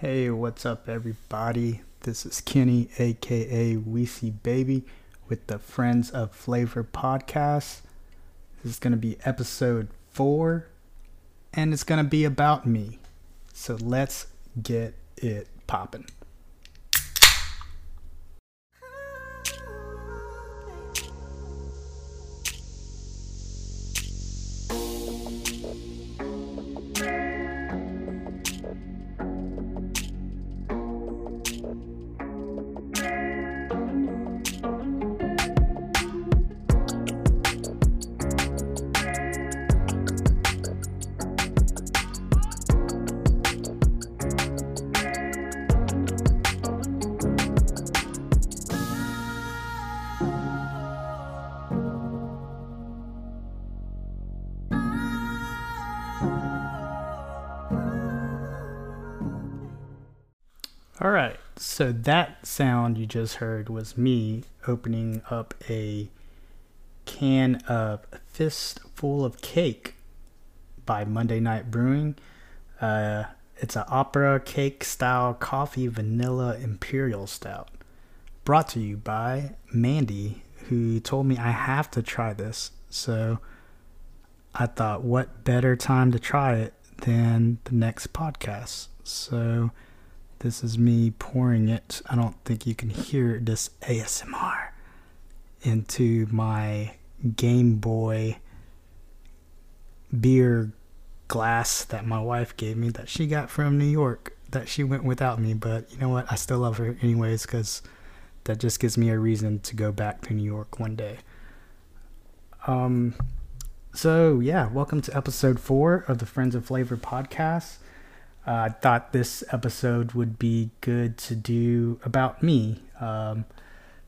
Hey, what's up, everybody? This is Kenny, aka Weesey Baby, with the Friends of Flavor podcast. This is going to be episode four, and it's going to be about me. So let's get it popping. All right. So that sound you just heard was me opening up a can of Fistful of Cake by Monday Night Brewing. Uh, it's an opera cake style coffee vanilla imperial stout. Brought to you by Mandy, who told me I have to try this. So I thought, what better time to try it than the next podcast? So this is me pouring it. I don't think you can hear this ASMR into my Game Boy beer glass that my wife gave me that she got from New York that she went without me. But you know what? I still love her anyways because that just gives me a reason to go back to New York one day. Um, so yeah, welcome to episode four of the Friends of Flavor podcast. I thought this episode would be good to do about me. Um,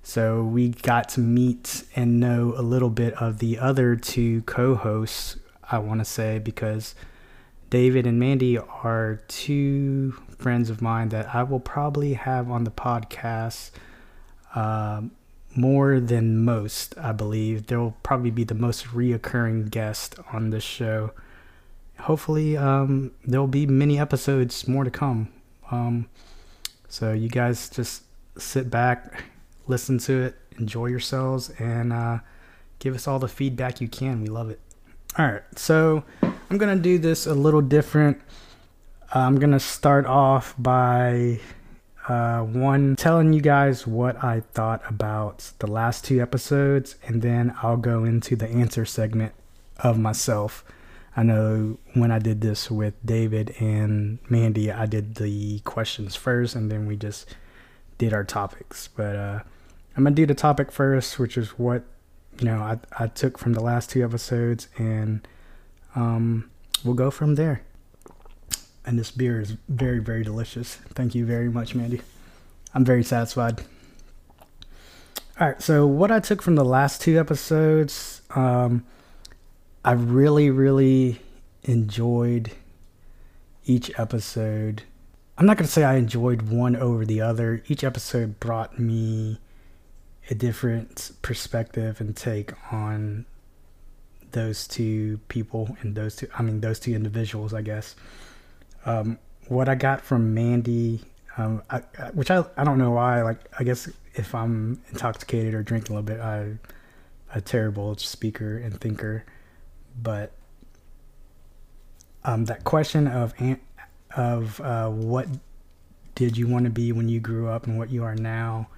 so we got to meet and know a little bit of the other two co hosts, I want to say, because David and Mandy are two friends of mine that I will probably have on the podcast uh, more than most, I believe. They'll probably be the most reoccurring guest on this show hopefully um, there'll be many episodes more to come. Um, so you guys just sit back, listen to it, enjoy yourselves, and uh, give us all the feedback you can. We love it. All right, so I'm gonna do this a little different. I'm gonna start off by uh, one telling you guys what I thought about the last two episodes, and then I'll go into the answer segment of myself. I know when I did this with David and Mandy, I did the questions first and then we just did our topics. But uh, I'm going to do the topic first, which is what, you know, I, I took from the last two episodes and um, we'll go from there. And this beer is very, very delicious. Thank you very much, Mandy. I'm very satisfied. All right, so what I took from the last two episodes, um, I really, really enjoyed each episode. I'm not going to say I enjoyed one over the other. Each episode brought me a different perspective and take on those two people and those two, I mean, those two individuals, I guess. Um, what I got from Mandy, um, I, which I, I don't know why, like, I guess if I'm intoxicated or drinking a little bit, I, a terrible speaker and thinker but um, that question of of uh, what did you want to be when you grew up and what you are now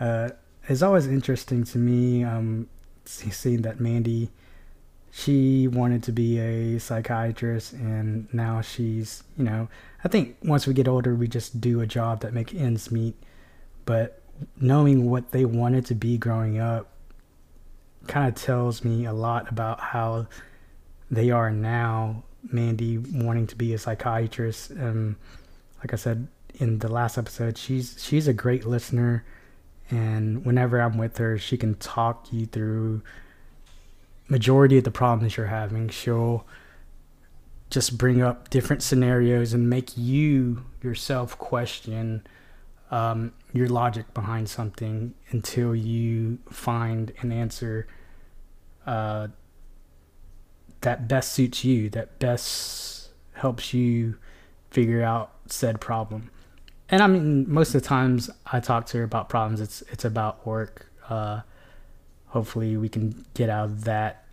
uh, is always interesting to me. Um, seeing that Mandy, she wanted to be a psychiatrist, and now she's, you know, I think once we get older, we just do a job that makes ends meet. But knowing what they wanted to be growing up kind of tells me a lot about how they are now. Mandy wanting to be a psychiatrist. Um, like I said in the last episode, she's she's a great listener, and whenever I'm with her, she can talk you through majority of the problems you're having. She'll just bring up different scenarios and make you yourself question um, your logic behind something until you find an answer uh, that best suits you, that best helps you figure out said problem. and I mean, most of the times I talk to her about problems, it's it's about work. Uh, hopefully, we can get out of that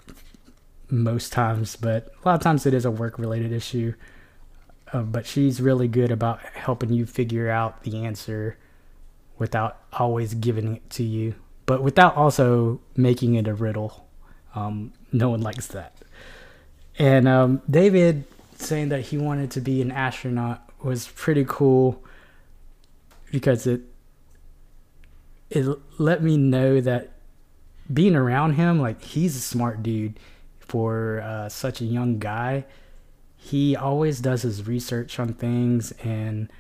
most times, but a lot of times it is a work related issue. Uh, but she's really good about helping you figure out the answer without always giving it to you, but without also making it a riddle. Um, no one likes that. And um, David saying that he wanted to be an astronaut was pretty cool because it it let me know that being around him, like he's a smart dude for uh, such a young guy. He always does his research on things, and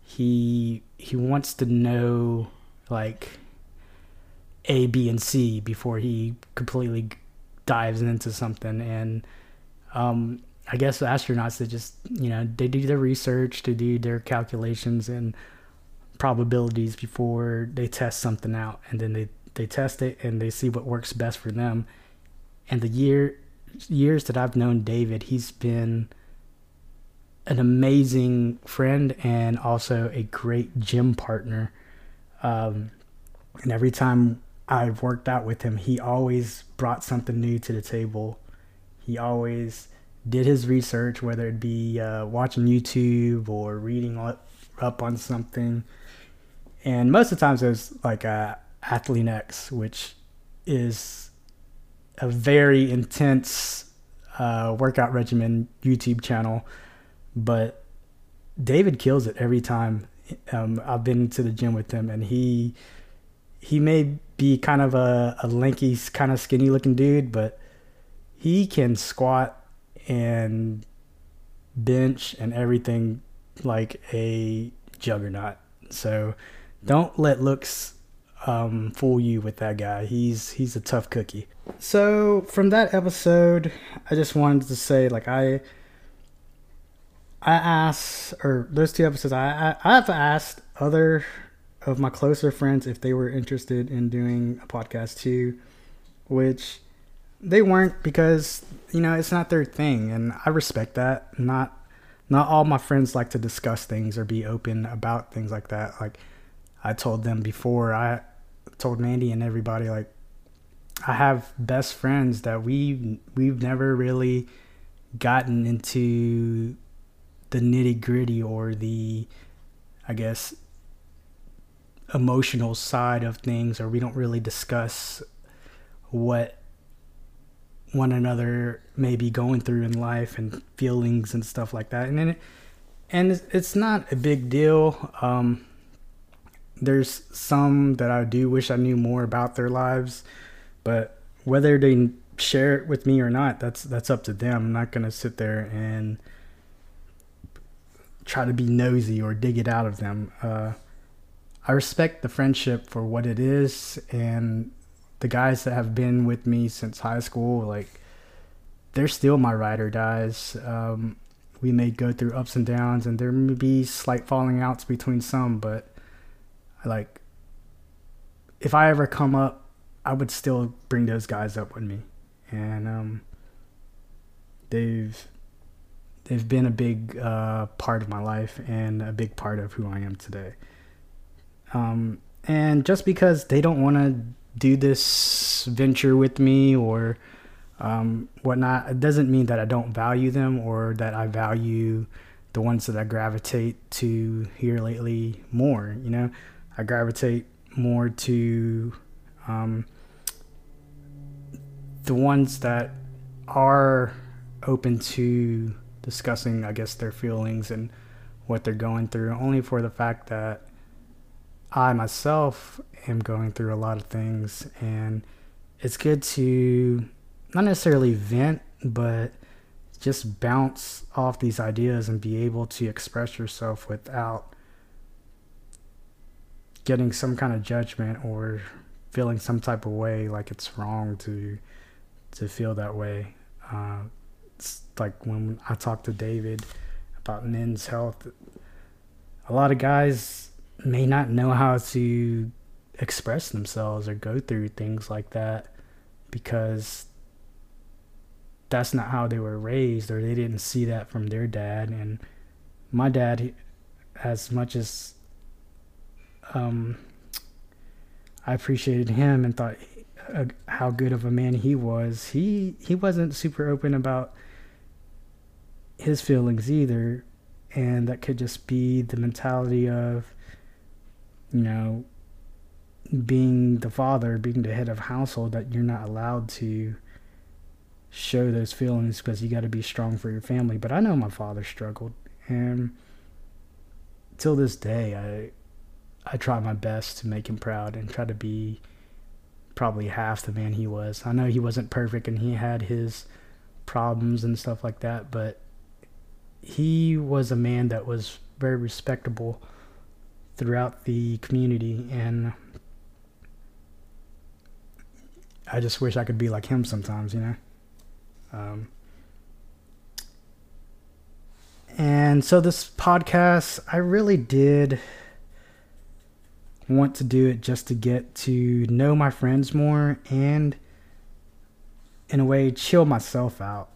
he he wants to know like A, B, and C before he completely dives into something. And um, I guess the astronauts they just you know they do their research, to do their calculations, and probabilities before they test something out. And then they they test it and they see what works best for them. And the year years that I've known David he's been an amazing friend and also a great gym partner. Um, and every time I've worked out with him he always brought something new to the table he always did his research whether it be uh, watching YouTube or reading up on something and most of the times it was like uh, Athlean-X, which is a very intense uh, workout regimen YouTube channel, but David kills it every time. Um, I've been to the gym with him, and he he may be kind of a, a lanky, kind of skinny looking dude, but he can squat and bench and everything like a juggernaut. So don't let looks um, fool you with that guy. He's he's a tough cookie. So from that episode, I just wanted to say like I I asked or those two episodes I I, I've asked other of my closer friends if they were interested in doing a podcast too, which they weren't because you know it's not their thing, and I respect that. Not not all my friends like to discuss things or be open about things like that. Like I told them before, I told Mandy and everybody like I have best friends that we we've never really gotten into the nitty gritty or the I guess emotional side of things or we don't really discuss what one another may be going through in life and feelings and stuff like that and and it's not a big deal um, there's some that I do wish I knew more about their lives, but whether they share it with me or not, that's that's up to them. I'm not gonna sit there and try to be nosy or dig it out of them. Uh, I respect the friendship for what it is, and the guys that have been with me since high school, like they're still my ride or dies. Um, we may go through ups and downs, and there may be slight falling outs between some, but like if I ever come up, I would still bring those guys up with me, and um, they've they've been a big uh, part of my life and a big part of who I am today. Um, and just because they don't want to do this venture with me or um, whatnot, it doesn't mean that I don't value them or that I value the ones that I gravitate to here lately more. You know, I gravitate more to um, the ones that are open to discussing, I guess, their feelings and what they're going through, only for the fact that I myself am going through a lot of things, and it's good to not necessarily vent, but just bounce off these ideas and be able to express yourself without getting some kind of judgment or feeling some type of way like it's wrong to to feel that way. Uh, it's like when I talked to David about men's health, a lot of guys may not know how to express themselves or go through things like that because that's not how they were raised or they didn't see that from their dad and my dad as much as um, I appreciated him and thought uh, how good of a man he was. He he wasn't super open about his feelings either, and that could just be the mentality of you know being the father, being the head of household that you're not allowed to show those feelings because you got to be strong for your family. But I know my father struggled, and till this day, I I try my best to make him proud and try to be probably half the man he was. I know he wasn't perfect and he had his problems and stuff like that, but he was a man that was very respectable throughout the community and I just wish I could be like him sometimes, you know. Um, and so this podcast, I really did want to do it just to get to know my friends more and, in a way, chill myself out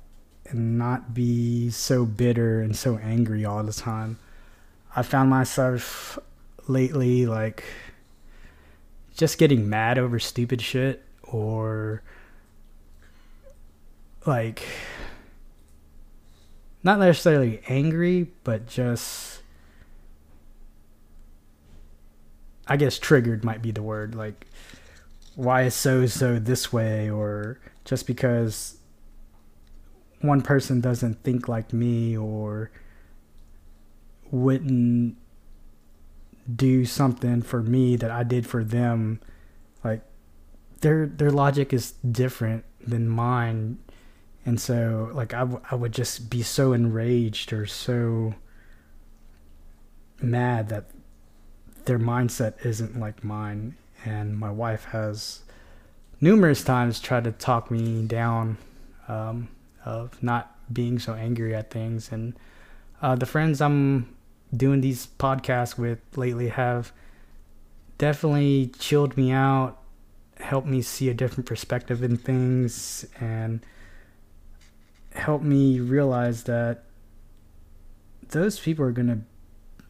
and not be so bitter and so angry all the time. I found myself lately like just getting mad over stupid shit or like not necessarily angry, but just I guess triggered might be the word. Like why is so so this way or just because one person doesn't think like me or wouldn't do something for me that I did for them like their their logic is different than mine. And so like I, w- I would just be so enraged or so mad that their mindset isn't like mine. And my wife has numerous times tried to talk me down um, of not being so angry at things. And uh, the friends i'm doing these podcasts with lately have definitely chilled me out helped me see a different perspective in things and helped me realize that those people are going to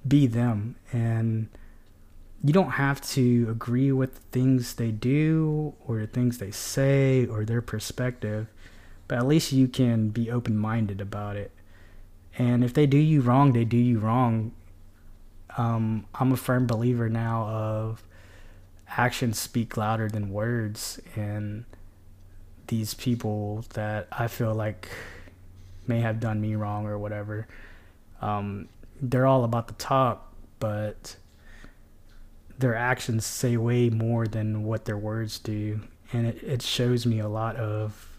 be them. And you don't have to agree with the things they do or the things they say or their perspective but at least you can be open-minded about it and if they do you wrong they do you wrong um, i'm a firm believer now of actions speak louder than words and these people that I feel like may have done me wrong or whatever. Um, they're all about the talk, but their actions say way more than what their words do. And it, it shows me a lot of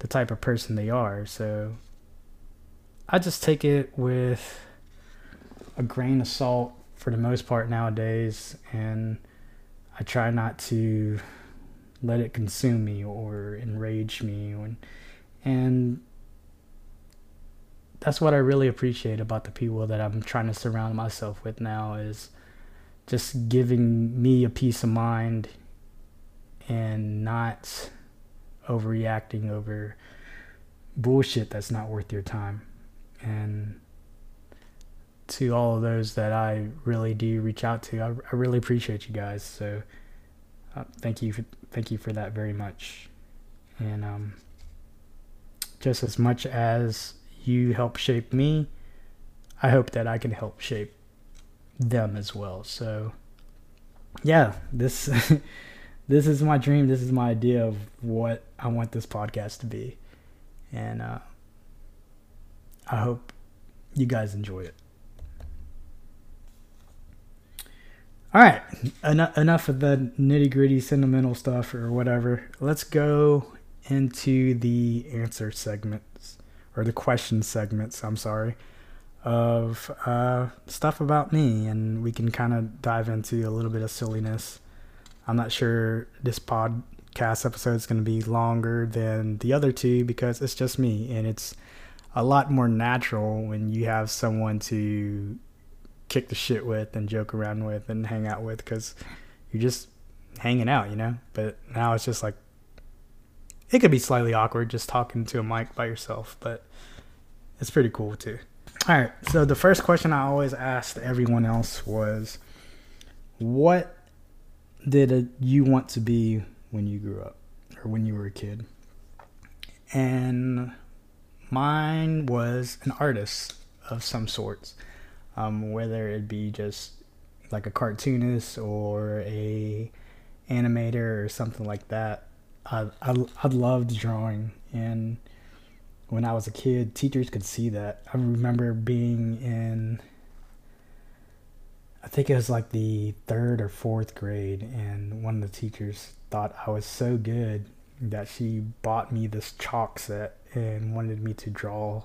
the type of person they are. So I just take it with a grain of salt for the most part nowadays. And I try not to let it consume me or enrage me and and that's what I really appreciate about the people that I'm trying to surround myself with now is just giving me a peace of mind and not overreacting over bullshit that's not worth your time. And to all of those that I really do reach out to, I, I really appreciate you guys. So uh, thank you, for, thank you for that very much. And um, just as much as you help shape me, I hope that I can help shape them as well. So yeah, this this is my dream. This is my idea of what I want this podcast to be, and uh, I hope you guys enjoy it. All right, en- enough of the nitty gritty sentimental stuff or whatever. Let's go into the answer segments or the question segments. I'm sorry of uh, stuff about me, and we can kind of dive into a little bit of silliness. I'm not sure this podcast episode is going to be longer than the other two because it's just me, and it's a lot more natural when you have someone to kick the shit with and joke around with and hang out with because you're just hanging out, you know. But now it's just like it could be slightly awkward just talking to a mic by yourself, but it's pretty cool too. All right, so the first question I always asked everyone else was, what did you want to be when you grew up or when you were a kid? And mine was an artist of some sorts, um, whether it be just like a cartoonist or a animator or something like that. I, I, I loved drawing and when I was a kid, teachers could see that. I remember being in, I think it was like the third or fourth grade, and one of the teachers thought I was so good that she bought me this chalk set and wanted me to draw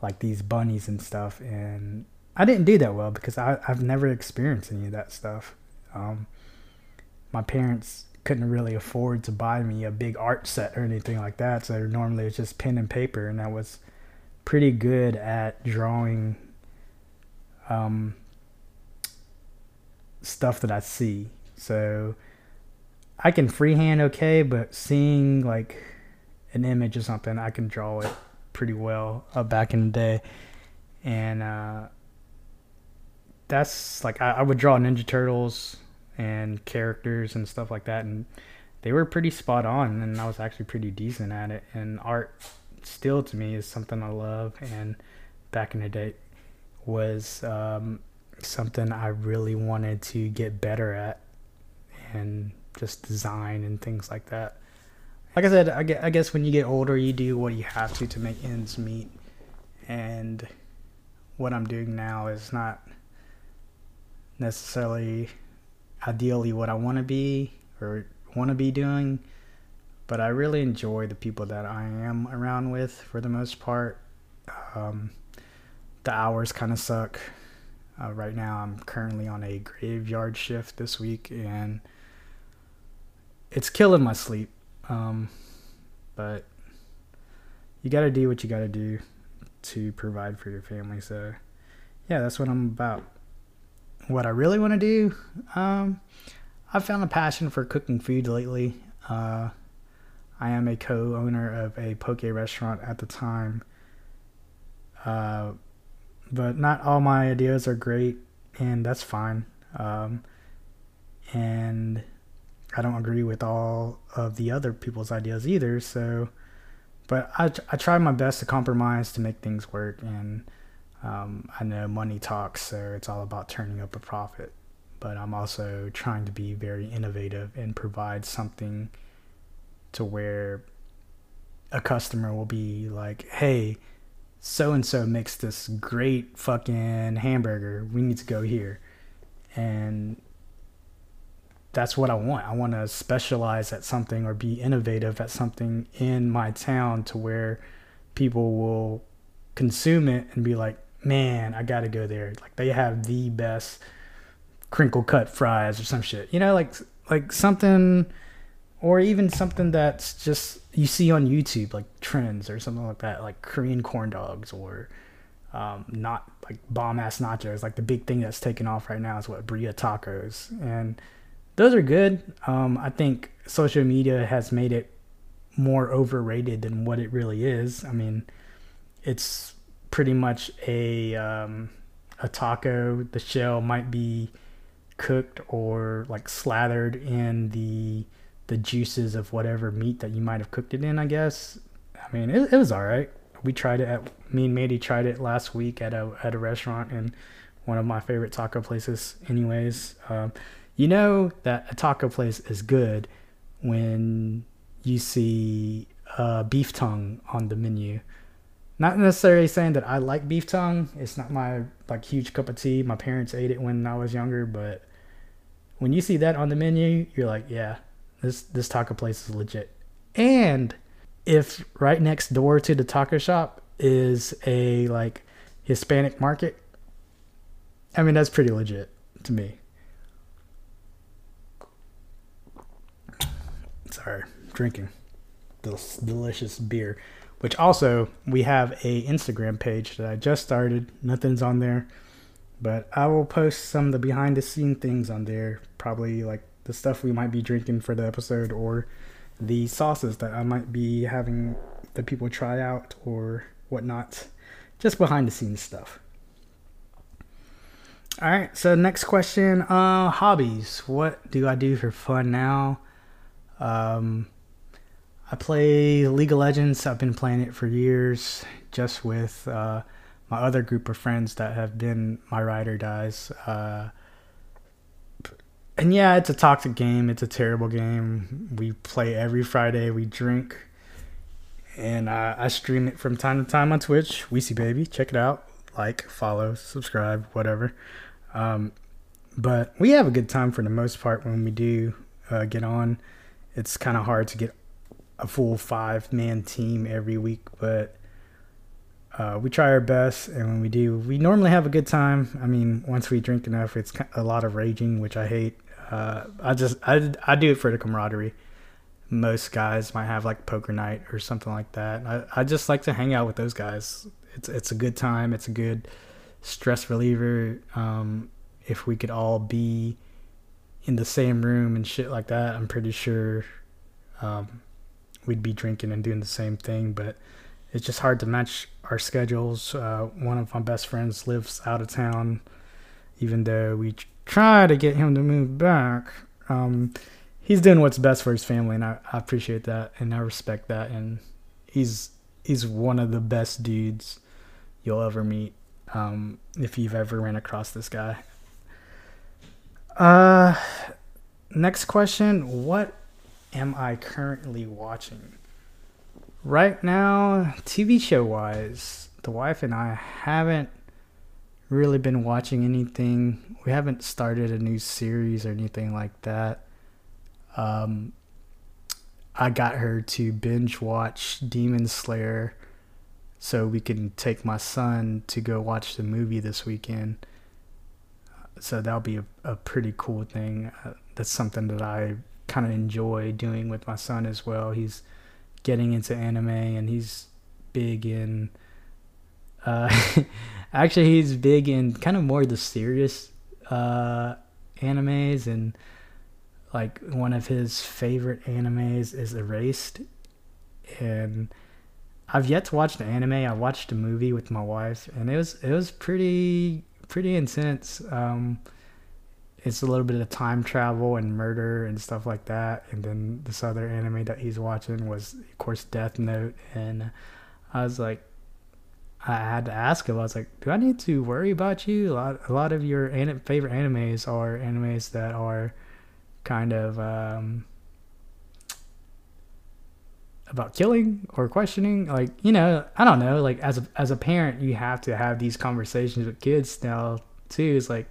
like these bunnies and stuff. And I didn't do that well because I, I've never experienced any of that stuff. Um, my parents couldn't really afford to buy me a big art set or anything like that. So normally it's just pen and paper, and I was pretty good at drawing um, stuff that I see. So I can freehand okay, but seeing like an image or something, I can draw it pretty well uh, back in the day. And uh, that's like I, I would draw Ninja Turtles and characters and stuff like that and they were pretty spot on and I was actually pretty decent at it and art still to me is something I love and back in the day was um, something I really wanted to get better at and just design and things like that. Like I said, I guess when you get older, you do what you have to to make ends meet. And what I'm doing now is not necessarily ideally what I want to be or want to be doing, but I really enjoy the people that I am around with for the most part. Um, the hours kind of suck. Uh, right now, I'm currently on a graveyard shift this week, and it's killing my sleep. Um, but you got to do what you got to do to provide for your family. So, yeah, that's what I'm about what I really want to do, um, I've found a passion for cooking food lately. Uh, I am a co-owner of a poke restaurant at the time, uh, but not all my ideas are great, and that's fine. Um, and I don't agree with all of the other people's ideas either. So, but I I try my best to compromise to make things work and um, I know money talks, so it's all about turning up a profit. But I'm also trying to be very innovative and provide something to where a customer will be like, hey, so and so makes this great fucking hamburger. We need to go here. And that's what I want. I want to specialize at something or be innovative at something in my town to where people will consume it and be like, man, I gotta go there. Like they have the best crinkle cut fries or some shit. You know, like like something or even something that's just you see on YouTube, like trends or something like that, like Korean corn dogs or um, not like bomb ass nachos. Like the big thing that's taking off right now is what birria tacos, and those are good. Um, I think social media has made it more overrated than what it really is. I mean, it's pretty much a um, a taco. The shell might be cooked or like slathered in the the juices of whatever meat that you might have cooked it in. I guess. I mean, it, it was all right. We tried it at me and Mady tried it last week at a at a restaurant in one of my favorite taco places. Anyways, um, you know that a taco place is good when you see beef tongue on the menu not necessarily saying that I like beef tongue. It's not my like huge cup of tea. My parents ate it when I was younger, but when you see that on the menu, you're like, yeah, this this taco place is legit. And if right next door to the taco shop is a like Hispanic market, I mean that's pretty legit to me. Sorry, drinking this delicious beer which also we have a Instagram page that I just started. Nothing's on there, but I will post some of the behind the scene things on there. Probably like the stuff we might be drinking for the episode or the sauces that I might be having the people try out or whatnot. Just behind the scenes stuff. All right. So next question. Uh, hobbies. What do I do for fun now? Um, I play League of Legends. I've been playing it for years, just with uh, my other group of friends that have been my ride or dies. Uh, and yeah, it's a toxic game. It's a terrible game. We play every Friday. We drink, and I, I stream it from time to time on Twitch. Weezy Baby, check it out. Like, follow, subscribe, whatever. Um, but we have a good time for the most part when we do uh, get on. It's kind of hard to get a full five man team every week, but uh, we try our best. And when we do, we normally have a good time. I mean, once we drink enough, it's a lot of raging, which I hate. Uh, I just I, I do it for the camaraderie. Most guys might have like poker night or something like that. I, I just like to hang out with those guys. It's it's a good time. It's a good stress reliever. Um, if we could all be in the same room and shit like that, I'm pretty sure um, we'd be drinking and doing the same thing. But it's just hard to match our schedules. Uh, one of my best friends lives out of town, even though we try to get him to move back. Um, he's doing what's best for his family, and I, I appreciate that and I respect that. And he's he's one of the best dudes you'll ever meet um, if you've ever ran across this guy. Uh, next question: What am I currently watching? Right now, TV show wise, the wife and I haven't really been watching anything. We haven't started a new series or anything like that. Um, I got her to binge watch Demon Slayer so we can take my son to go watch the movie this weekend. So that'll be a, a pretty cool thing. Uh, that's something that I kind of enjoy doing with my son as well. He's getting into anime and he's big in uh, actually, he's big in kind of more the serious uh, animes, and like one of his favorite animes is Erased, and I've yet to watch the anime. I watched a movie with my wife, and it was it was pretty pretty intense. Um, it's a little bit of time travel and murder and stuff like that. And then this other anime that he's watching was, of course, Death Note, and I was like, I had to ask him. I was like, "Do I need to worry about you?" A lot, a lot of your favorite animes are animes that are kind of um, about killing or questioning. Like, you know, I don't know. Like, as a as a parent, you have to have these conversations with kids now too. It's like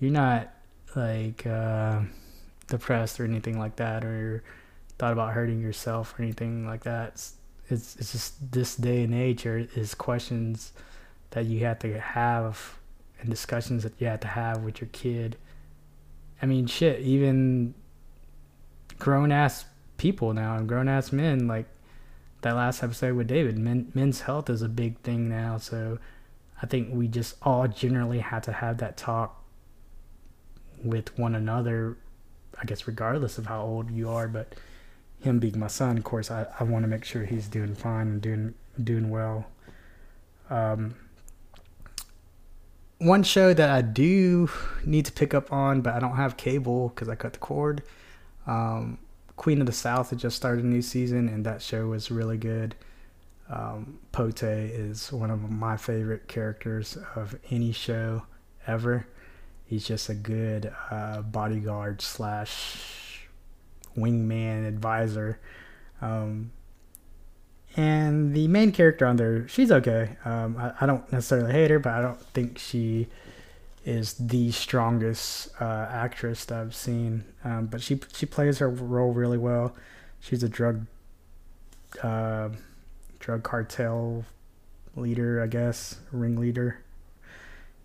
you're not like uh, depressed or anything like that, or thought about hurting yourself or anything like that. It's, it's it's just this day and age are, is questions that you have to have and discussions that you have to have with your kid. I mean, shit, even grown ass people now and grown ass men, like that last episode with David, men, men's health is a big thing now. So I think we just all generally have to have that talk with one another, I guess, regardless of how old you are. But him being my son, of course, I, I want to make sure he's doing fine and doing doing well. Um, one show that I do need to pick up on, but I don't have cable because I cut the cord. Um, Queen of the South had just started a new season, and that show was really good. Um, Pote is one of my favorite characters of any show ever. He's just a good uh, bodyguard slash wingman advisor. Um, and the main character on there, she's okay. Um, I, I, don't necessarily hate her, but I don't think she is the strongest uh, actress that I've seen. Um, but she she plays her role really well. She's a drug uh, drug cartel leader, I guess, ringleader.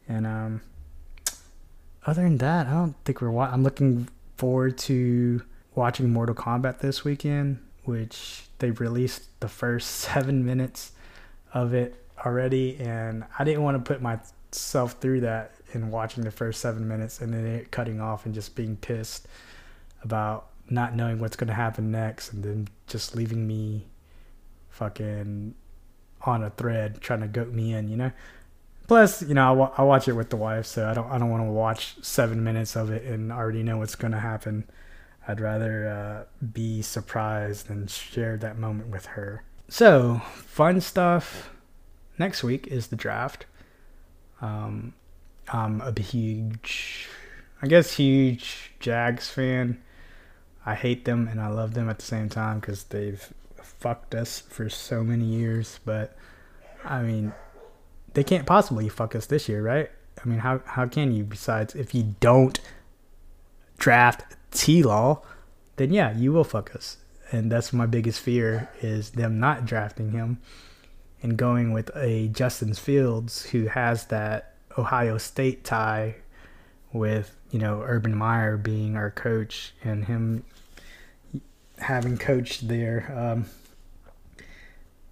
And um, other than that, I don't think we're. Wa- I'm looking forward to watching Mortal Kombat this weekend, which they released the first seven minutes of it already, and I didn't want to put myself through that in watching the first seven minutes and then it cutting off and just being pissed about not knowing what's going to happen next and then just leaving me fucking on a thread trying to goat me in, you know? Plus, you know, I watch it with the wife, so I don't I don't want to watch seven minutes of it and already know what's going to happen. I'd rather uh, be surprised and share that moment with her. So, fun stuff. Next week is the draft. Um, I'm a huge, I guess, huge Jags fan. I hate them and I love them at the same time because they've fucked us for so many years. But I mean, they can't possibly fuck us this year, right? I mean, how how can you? Besides, if you don't draft T Law, then yeah, you will fuck us. And that's my biggest fear is them not drafting him and going with a Justin Fields who has that Ohio State tie with, you know, Urban Meyer being our coach and him having coached there. Um,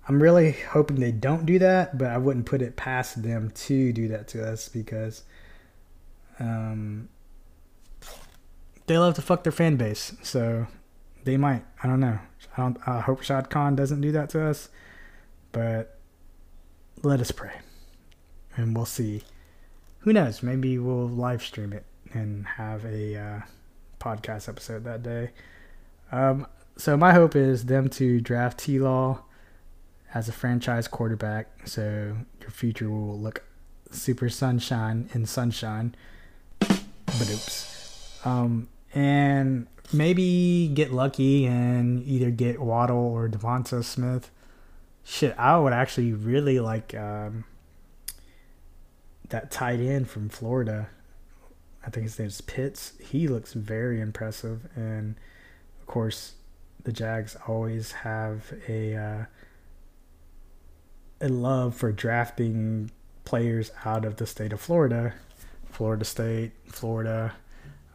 I'm really hoping they don't do that, but I wouldn't put it past them to do that to us because um, they love to fuck their fan base. So they might. I don't know. I don't. I hope Shad Khan doesn't do that to us, but let us pray, and we'll see. Who knows? Maybe we'll live stream it and have a uh, podcast episode that day. Um, so my hope is them to draft T Law as a franchise quarterback, so your future will look super sunshine in sunshine. But oops. Um, and maybe get lucky and either get Waddle or Devonta Smith. Shit, I would actually really like um, that tight end from Florida. I think his name's Pitts. He looks very impressive, and of course, the Jags always have a uh, a love for drafting players out of the state of Florida, Florida State, Florida.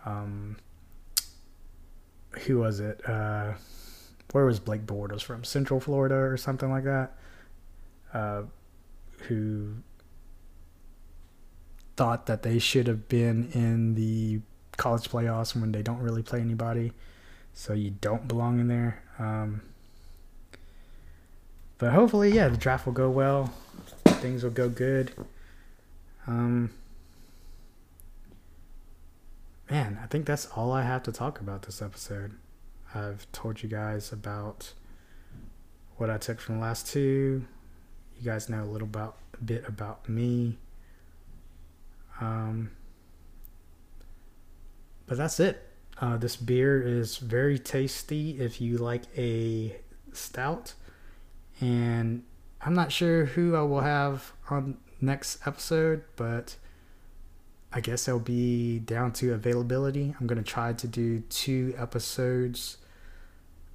Um, who was it? Uh, where was Blake Bortles from? Central Florida or something like that. Uh, who thought that they should have been in the college playoffs when they don't really play anybody, so you don't belong in there. Um, but hopefully, yeah, the draft will go well. Things will go good. Um, man, I think that's all I have to talk about this episode. I've told you guys about what I took from the last two. You guys know a little about a bit about me. Um, but that's it. Uh, this beer is very tasty if you like a stout. And I'm not sure who I will have on next episode, but I guess it'll be down to availability. I'm going to try to do two episodes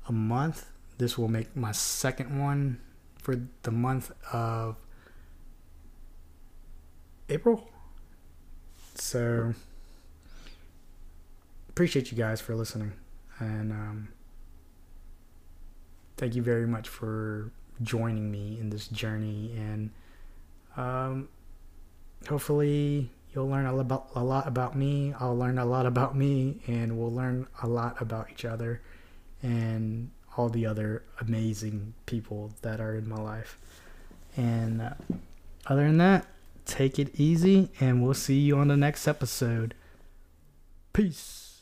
a month. This will make my second one for the month of April. So, appreciate you guys for listening. And um, thank you very much for joining me in this journey. And um, hopefully, you'll learn a lot, about, a lot about me. I'll learn a lot about me, and we'll learn a lot about each other and all the other amazing people that are in my life. And uh, other than that, take it easy, and we'll see you on the next episode. Peace.